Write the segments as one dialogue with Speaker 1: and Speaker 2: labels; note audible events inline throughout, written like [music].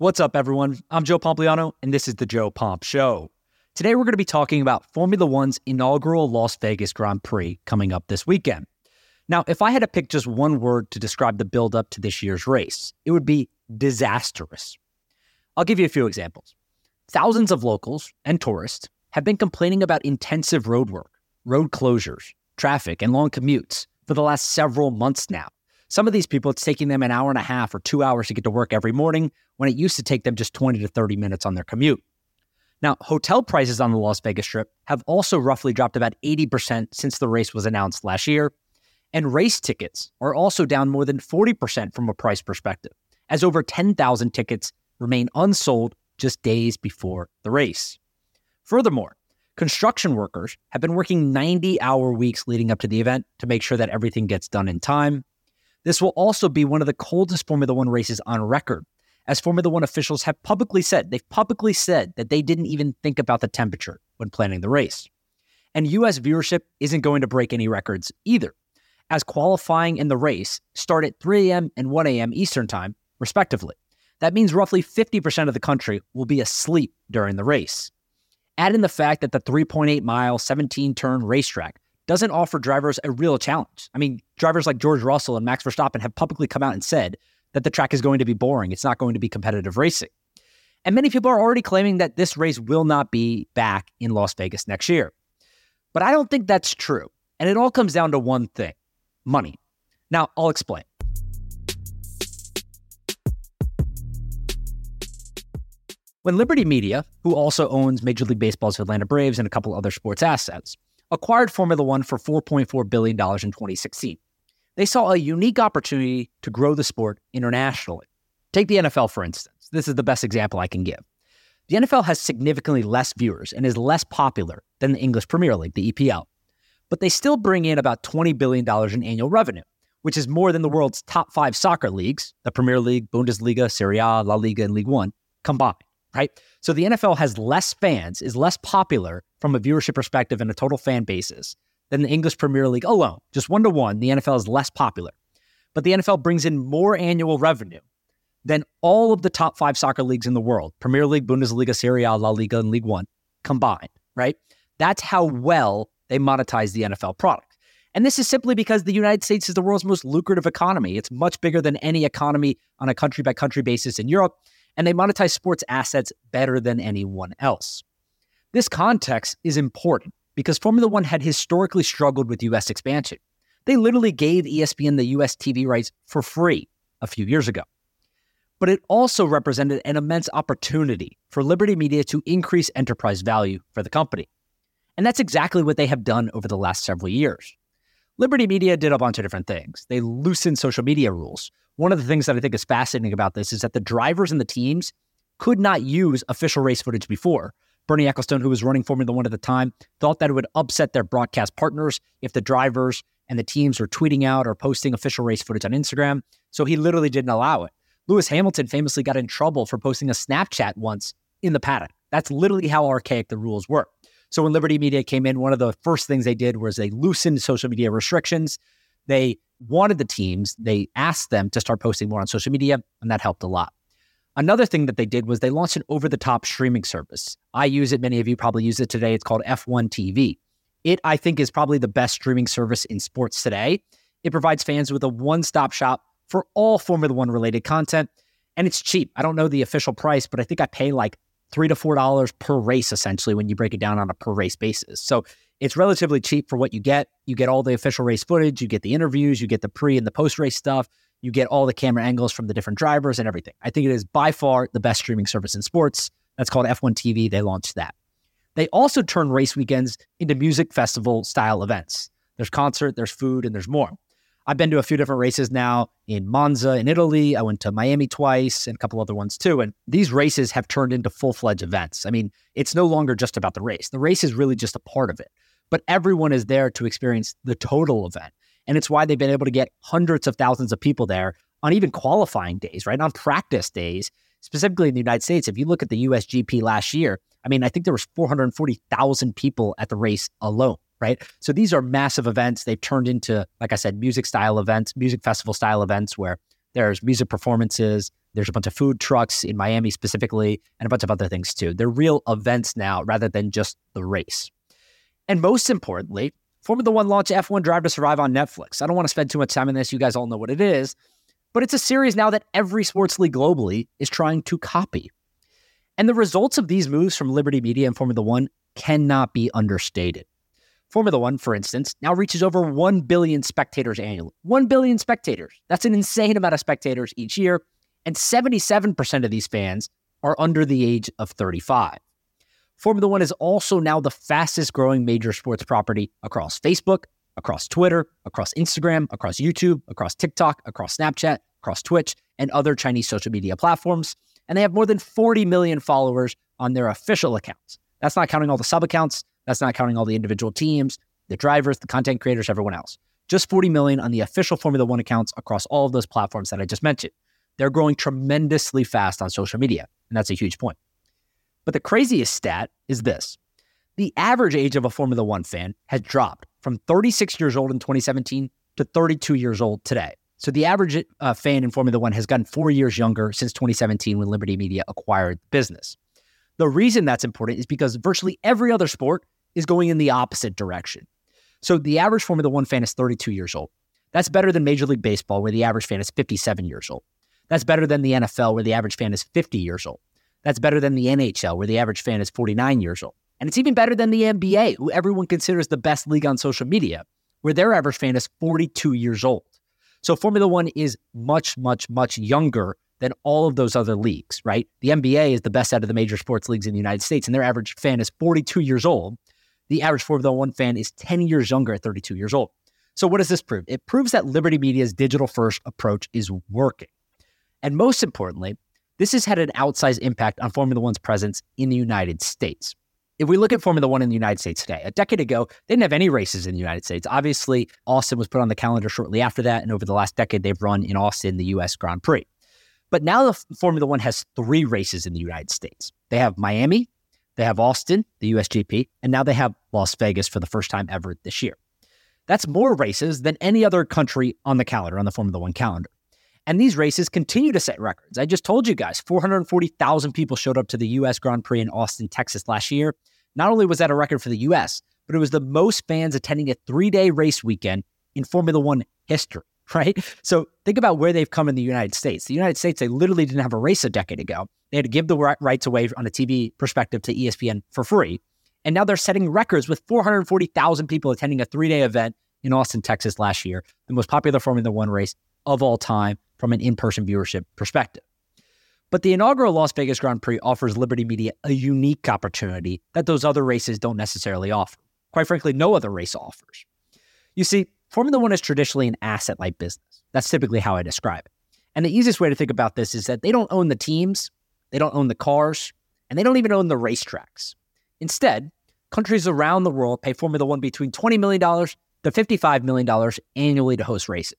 Speaker 1: What's up, everyone? I'm Joe Pompliano, and this is the Joe Pomp Show. Today, we're going to be talking about Formula One's inaugural Las Vegas Grand Prix coming up this weekend. Now, if I had to pick just one word to describe the build-up to this year's race, it would be disastrous. I'll give you a few examples. Thousands of locals and tourists have been complaining about intensive road work, road closures, traffic, and long commutes for the last several months now. Some of these people, it's taking them an hour and a half or two hours to get to work every morning when it used to take them just 20 to 30 minutes on their commute. Now, hotel prices on the Las Vegas Strip have also roughly dropped about 80% since the race was announced last year. And race tickets are also down more than 40% from a price perspective, as over 10,000 tickets remain unsold just days before the race. Furthermore, construction workers have been working 90 hour weeks leading up to the event to make sure that everything gets done in time. This will also be one of the coldest Formula One races on record, as Formula One officials have publicly said, they've publicly said that they didn't even think about the temperature when planning the race. And US viewership isn't going to break any records either, as qualifying in the race start at 3 a.m. and 1 a.m. Eastern Time, respectively. That means roughly 50% of the country will be asleep during the race. Add in the fact that the 3.8 mile, 17 turn racetrack doesn't offer drivers a real challenge. I mean, drivers like George Russell and Max Verstappen have publicly come out and said that the track is going to be boring. It's not going to be competitive racing. And many people are already claiming that this race will not be back in Las Vegas next year. But I don't think that's true. And it all comes down to one thing money. Now, I'll explain. When Liberty Media, who also owns Major League Baseball's Atlanta Braves and a couple other sports assets, acquired Formula One for $4.4 billion in 2016. They saw a unique opportunity to grow the sport internationally. Take the NFL, for instance. This is the best example I can give. The NFL has significantly less viewers and is less popular than the English Premier League, the EPL. But they still bring in about $20 billion in annual revenue, which is more than the world's top five soccer leagues, the Premier League, Bundesliga, Serie A, La Liga, and League One, combined right? So the NFL has less fans, is less popular from a viewership perspective and a total fan basis than the English Premier League alone. Just one to one, the NFL is less popular. But the NFL brings in more annual revenue than all of the top five soccer leagues in the world Premier League, Bundesliga, Serie A, La Liga, and League One combined, right? That's how well they monetize the NFL product. And this is simply because the United States is the world's most lucrative economy. It's much bigger than any economy on a country by country basis in Europe and they monetize sports assets better than anyone else. This context is important because Formula One had historically struggled with US expansion. They literally gave ESPN the US TV rights for free a few years ago. But it also represented an immense opportunity for Liberty Media to increase enterprise value for the company. And that's exactly what they have done over the last several years. Liberty Media did a bunch of different things. They loosened social media rules, one of the things that I think is fascinating about this is that the drivers and the teams could not use official race footage before. Bernie Ecclestone, who was running Formula One at the time, thought that it would upset their broadcast partners if the drivers and the teams were tweeting out or posting official race footage on Instagram. So he literally didn't allow it. Lewis Hamilton famously got in trouble for posting a Snapchat once in the paddock. That's literally how archaic the rules were. So when Liberty Media came in, one of the first things they did was they loosened social media restrictions. They wanted the teams, they asked them to start posting more on social media, and that helped a lot. Another thing that they did was they launched an over the top streaming service. I use it, many of you probably use it today. It's called F1 TV. It, I think, is probably the best streaming service in sports today. It provides fans with a one stop shop for all Formula One related content, and it's cheap. I don't know the official price, but I think I pay like three to four dollars per race essentially when you break it down on a per race basis. So it's relatively cheap for what you get. You get all the official race footage, you get the interviews, you get the pre and the post race stuff, you get all the camera angles from the different drivers and everything. I think it is by far the best streaming service in sports. That's called F1 TV. They launched that. They also turn race weekends into music festival style events. There's concert, there's food, and there's more. I've been to a few different races now in Monza in Italy. I went to Miami twice and a couple other ones too. And these races have turned into full fledged events. I mean, it's no longer just about the race. The race is really just a part of it but everyone is there to experience the total event. And it's why they've been able to get hundreds of thousands of people there on even qualifying days, right? On practice days, specifically in the United States. If you look at the USGP last year, I mean, I think there was 440,000 people at the race alone, right? So these are massive events. They've turned into, like I said, music style events, music festival style events where there's music performances, There's a bunch of food trucks in Miami specifically, and a bunch of other things too. They're real events now rather than just the race. And most importantly, Formula One launched F1 Drive to Survive on Netflix. I don't want to spend too much time on this. You guys all know what it is, but it's a series now that every sports league globally is trying to copy. And the results of these moves from Liberty Media and Formula One cannot be understated. Formula One, for instance, now reaches over 1 billion spectators annually. 1 billion spectators. That's an insane amount of spectators each year. And 77% of these fans are under the age of 35. Formula One is also now the fastest growing major sports property across Facebook, across Twitter, across Instagram, across YouTube, across TikTok, across Snapchat, across Twitch, and other Chinese social media platforms. And they have more than 40 million followers on their official accounts. That's not counting all the sub accounts that's not counting all the individual teams, the drivers, the content creators, everyone else. Just 40 million on the official Formula One accounts across all of those platforms that I just mentioned. They're growing tremendously fast on social media, and that's a huge point. But the craziest stat is this the average age of a Formula One fan has dropped from 36 years old in 2017 to 32 years old today. So the average uh, fan in Formula One has gotten four years younger since 2017 when Liberty Media acquired the business. The reason that's important is because virtually every other sport is going in the opposite direction. So the average Formula One fan is 32 years old. That's better than Major League Baseball, where the average fan is 57 years old. That's better than the NFL, where the average fan is 50 years old. That's better than the NHL, where the average fan is 49 years old. And it's even better than the NBA, who everyone considers the best league on social media, where their average fan is 42 years old. So Formula One is much, much, much younger than all of those other leagues, right? The NBA is the best out of the major sports leagues in the United States, and their average fan is 42 years old. The average Formula One fan is 10 years younger at 32 years old. So, what does this prove? It proves that Liberty Media's digital first approach is working. And most importantly, this has had an outsized impact on Formula One's presence in the United States. If we look at Formula One in the United States today, a decade ago, they didn't have any races in the United States. Obviously, Austin was put on the calendar shortly after that. And over the last decade, they've run in Austin the US Grand Prix. But now the Formula One has three races in the United States. They have Miami, they have Austin, the USGP, and now they have Las Vegas for the first time ever this year. That's more races than any other country on the calendar, on the Formula One calendar. And these races continue to set records. I just told you guys 440,000 people showed up to the US Grand Prix in Austin, Texas last year. Not only was that a record for the US, but it was the most fans attending a three day race weekend in Formula One history. [laughs] right? So think about where they've come in the United States. The United States, they literally didn't have a race a decade ago. They had to give the rights away on a TV perspective to ESPN for free. And now they're setting records with 440,000 people attending a three day event in Austin, Texas last year, the most popular Formula One race of all time from an in person viewership perspective. But the inaugural Las Vegas Grand Prix offers Liberty Media a unique opportunity that those other races don't necessarily offer. Quite frankly, no other race offers. You see, Formula One is traditionally an asset light business. That's typically how I describe it. And the easiest way to think about this is that they don't own the teams, they don't own the cars, and they don't even own the racetracks. Instead, countries around the world pay Formula One between $20 million to $55 million annually to host races.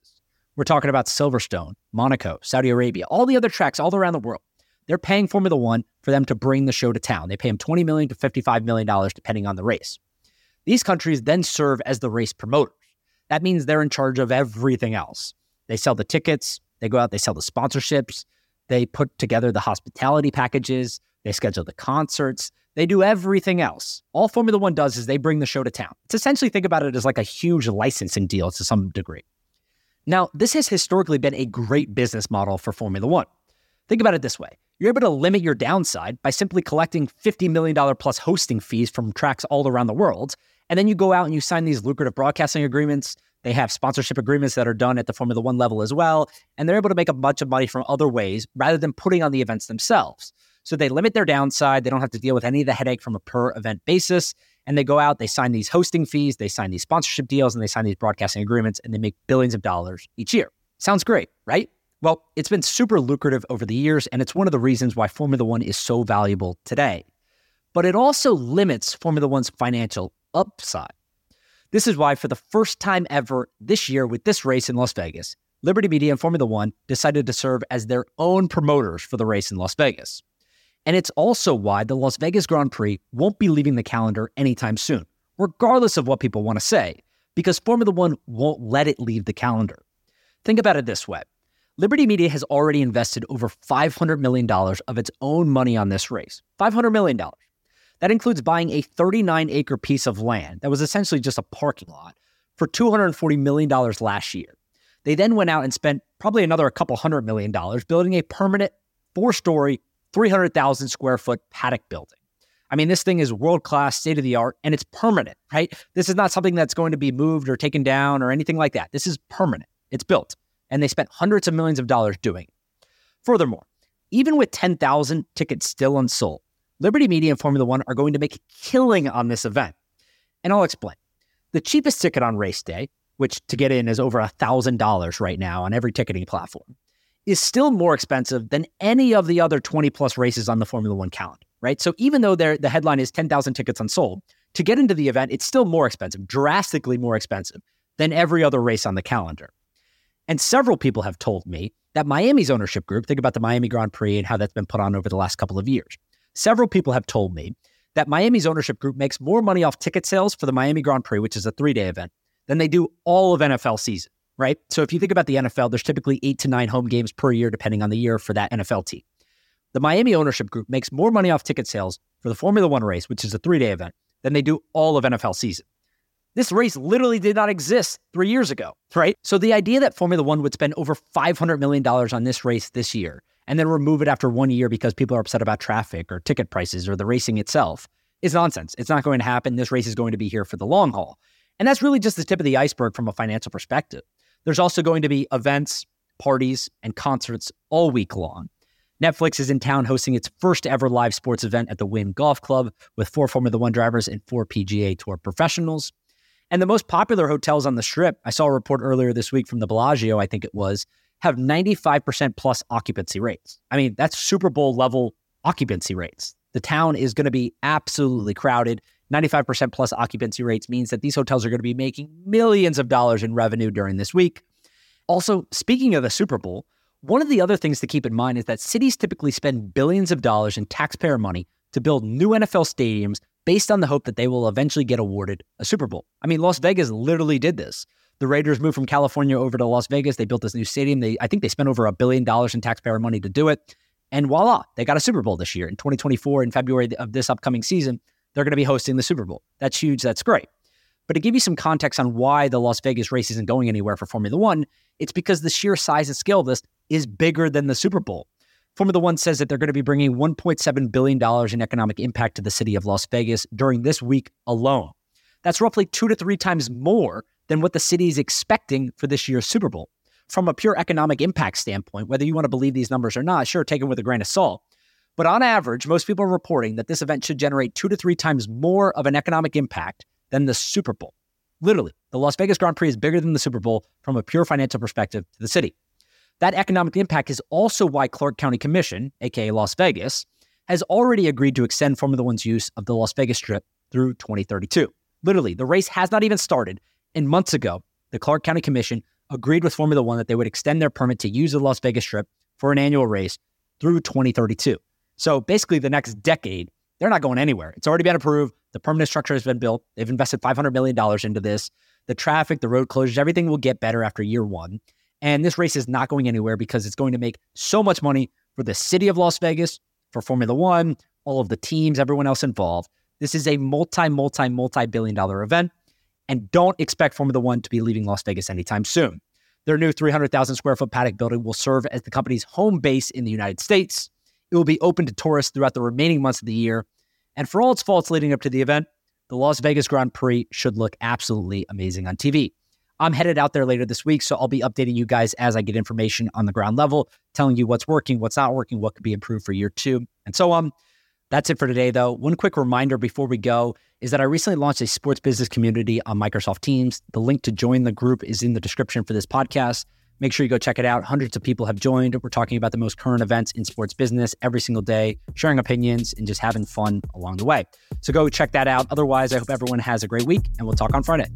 Speaker 1: We're talking about Silverstone, Monaco, Saudi Arabia, all the other tracks all around the world. They're paying Formula One for them to bring the show to town. They pay them 20 million to $55 million, depending on the race. These countries then serve as the race promoters. That means they're in charge of everything else. They sell the tickets, they go out, they sell the sponsorships, they put together the hospitality packages, they schedule the concerts, they do everything else. All Formula One does is they bring the show to town. It's essentially think about it as like a huge licensing deal to some degree. Now, this has historically been a great business model for Formula One. Think about it this way you're able to limit your downside by simply collecting $50 million plus hosting fees from tracks all around the world and then you go out and you sign these lucrative broadcasting agreements. They have sponsorship agreements that are done at the Formula One level as well. And they're able to make a bunch of money from other ways rather than putting on the events themselves. So they limit their downside. They don't have to deal with any of the headache from a per event basis. And they go out, they sign these hosting fees, they sign these sponsorship deals, and they sign these broadcasting agreements, and they make billions of dollars each year. Sounds great, right? Well, it's been super lucrative over the years, and it's one of the reasons why Formula One is so valuable today. But it also limits Formula One's financial upside. This is why, for the first time ever this year with this race in Las Vegas, Liberty Media and Formula One decided to serve as their own promoters for the race in Las Vegas. And it's also why the Las Vegas Grand Prix won't be leaving the calendar anytime soon, regardless of what people want to say, because Formula One won't let it leave the calendar. Think about it this way Liberty Media has already invested over $500 million of its own money on this race. $500 million. That includes buying a 39 acre piece of land that was essentially just a parking lot for $240 million last year. They then went out and spent probably another a couple hundred million dollars building a permanent four story, 300,000 square foot paddock building. I mean, this thing is world class, state of the art, and it's permanent, right? This is not something that's going to be moved or taken down or anything like that. This is permanent. It's built, and they spent hundreds of millions of dollars doing it. Furthermore, even with 10,000 tickets still unsold, Liberty Media and Formula One are going to make a killing on this event. And I'll explain. The cheapest ticket on race day, which to get in is over $1,000 right now on every ticketing platform, is still more expensive than any of the other 20 plus races on the Formula One calendar right? So even though the headline is 10,000 tickets unsold, to get into the event, it's still more expensive, drastically more expensive than every other race on the calendar. And several people have told me that Miami's ownership group, think about the Miami Grand Prix and how that's been put on over the last couple of years. Several people have told me that Miami's ownership group makes more money off ticket sales for the Miami Grand Prix, which is a three day event, than they do all of NFL season, right? So if you think about the NFL, there's typically eight to nine home games per year, depending on the year for that NFL team. The Miami ownership group makes more money off ticket sales for the Formula One race, which is a three day event, than they do all of NFL season. This race literally did not exist three years ago, right? So the idea that Formula One would spend over $500 million on this race this year and then remove it after one year because people are upset about traffic or ticket prices or the racing itself is nonsense. It's not going to happen. This race is going to be here for the long haul. And that's really just the tip of the iceberg from a financial perspective. There's also going to be events, parties, and concerts all week long. Netflix is in town hosting its first ever live sports event at the Wynn Golf Club with four Formula One drivers and four PGA Tour professionals. And the most popular hotels on the strip, I saw a report earlier this week from the Bellagio, I think it was, have 95% plus occupancy rates. I mean, that's Super Bowl level occupancy rates. The town is going to be absolutely crowded. 95% plus occupancy rates means that these hotels are going to be making millions of dollars in revenue during this week. Also, speaking of the Super Bowl, one of the other things to keep in mind is that cities typically spend billions of dollars in taxpayer money to build new NFL stadiums based on the hope that they will eventually get awarded a Super Bowl. I mean, Las Vegas literally did this. The Raiders moved from California over to Las Vegas. They built this new stadium. They, I think they spent over a billion dollars in taxpayer money to do it. And voila, they got a Super Bowl this year. In 2024, in February of this upcoming season, they're going to be hosting the Super Bowl. That's huge. That's great. But to give you some context on why the Las Vegas race isn't going anywhere for Formula One, it's because the sheer size and scale of this is bigger than the Super Bowl. Formula One says that they're going to be bringing $1.7 billion in economic impact to the city of Las Vegas during this week alone. That's roughly two to three times more than what the city is expecting for this year's Super Bowl. From a pure economic impact standpoint, whether you want to believe these numbers or not, sure, take them with a grain of salt. But on average, most people are reporting that this event should generate two to three times more of an economic impact than the Super Bowl. Literally, the Las Vegas Grand Prix is bigger than the Super Bowl from a pure financial perspective to the city. That economic impact is also why Clark County Commission, aka Las Vegas, has already agreed to extend Formula One's use of the Las Vegas Strip through 2032. Literally, the race has not even started, and months ago, the Clark County Commission agreed with Formula One that they would extend their permit to use the Las Vegas Strip for an annual race through 2032. So basically, the next decade, they're not going anywhere. It's already been approved. The permanent structure has been built. They've invested $500 million into this. The traffic, the road closures, everything will get better after year one. And this race is not going anywhere because it's going to make so much money for the city of Las Vegas, for Formula One, all of the teams, everyone else involved. This is a multi, multi, multi billion dollar event. And don't expect Formula One to be leaving Las Vegas anytime soon. Their new 300,000 square foot paddock building will serve as the company's home base in the United States. It will be open to tourists throughout the remaining months of the year. And for all its faults leading up to the event, the Las Vegas Grand Prix should look absolutely amazing on TV. I'm headed out there later this week, so I'll be updating you guys as I get information on the ground level, telling you what's working, what's not working, what could be improved for year two, and so on. That's it for today, though. One quick reminder before we go is that I recently launched a sports business community on Microsoft Teams. The link to join the group is in the description for this podcast. Make sure you go check it out. Hundreds of people have joined. We're talking about the most current events in sports business every single day, sharing opinions and just having fun along the way. So go check that out. Otherwise, I hope everyone has a great week and we'll talk on Friday.